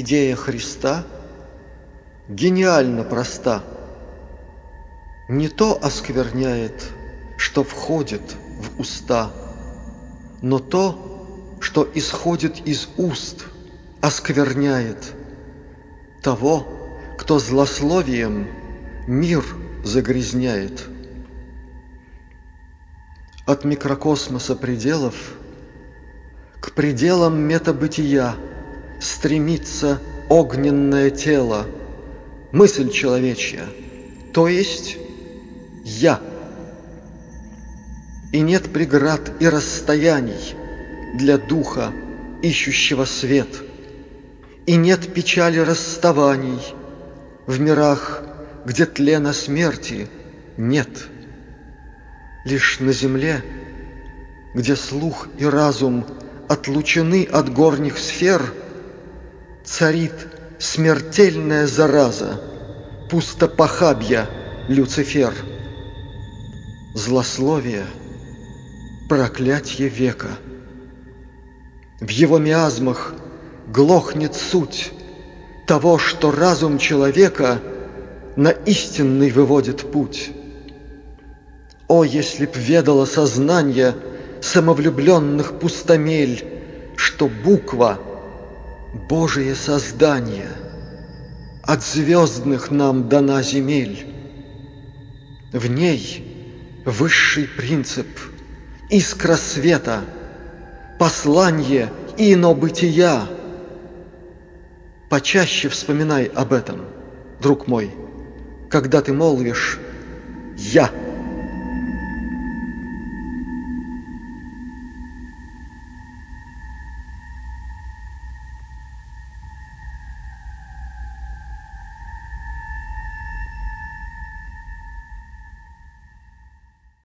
Идея Христа гениально проста. Не то оскверняет, что входит в уста, но то, что исходит из уст, оскверняет того, кто злословием мир загрязняет. От микрокосмоса пределов к пределам метабытия стремится огненное тело, мысль человечья, то есть «я». И нет преград и расстояний для духа, ищущего свет. И нет печали расставаний в мирах, где тлена смерти нет. Лишь на земле, где слух и разум отлучены от горних сфер, царит смертельная зараза, пустопохабья Люцифер. Злословие, проклятье века. В его миазмах глохнет суть того, что разум человека на истинный выводит путь. О, если б ведало сознание самовлюбленных пустомель, что буква — Божие создание, от звездных нам дана земель. В ней высший принцип, искра света, послание инобытия. Почаще вспоминай об этом, друг мой, когда ты молвишь «Я».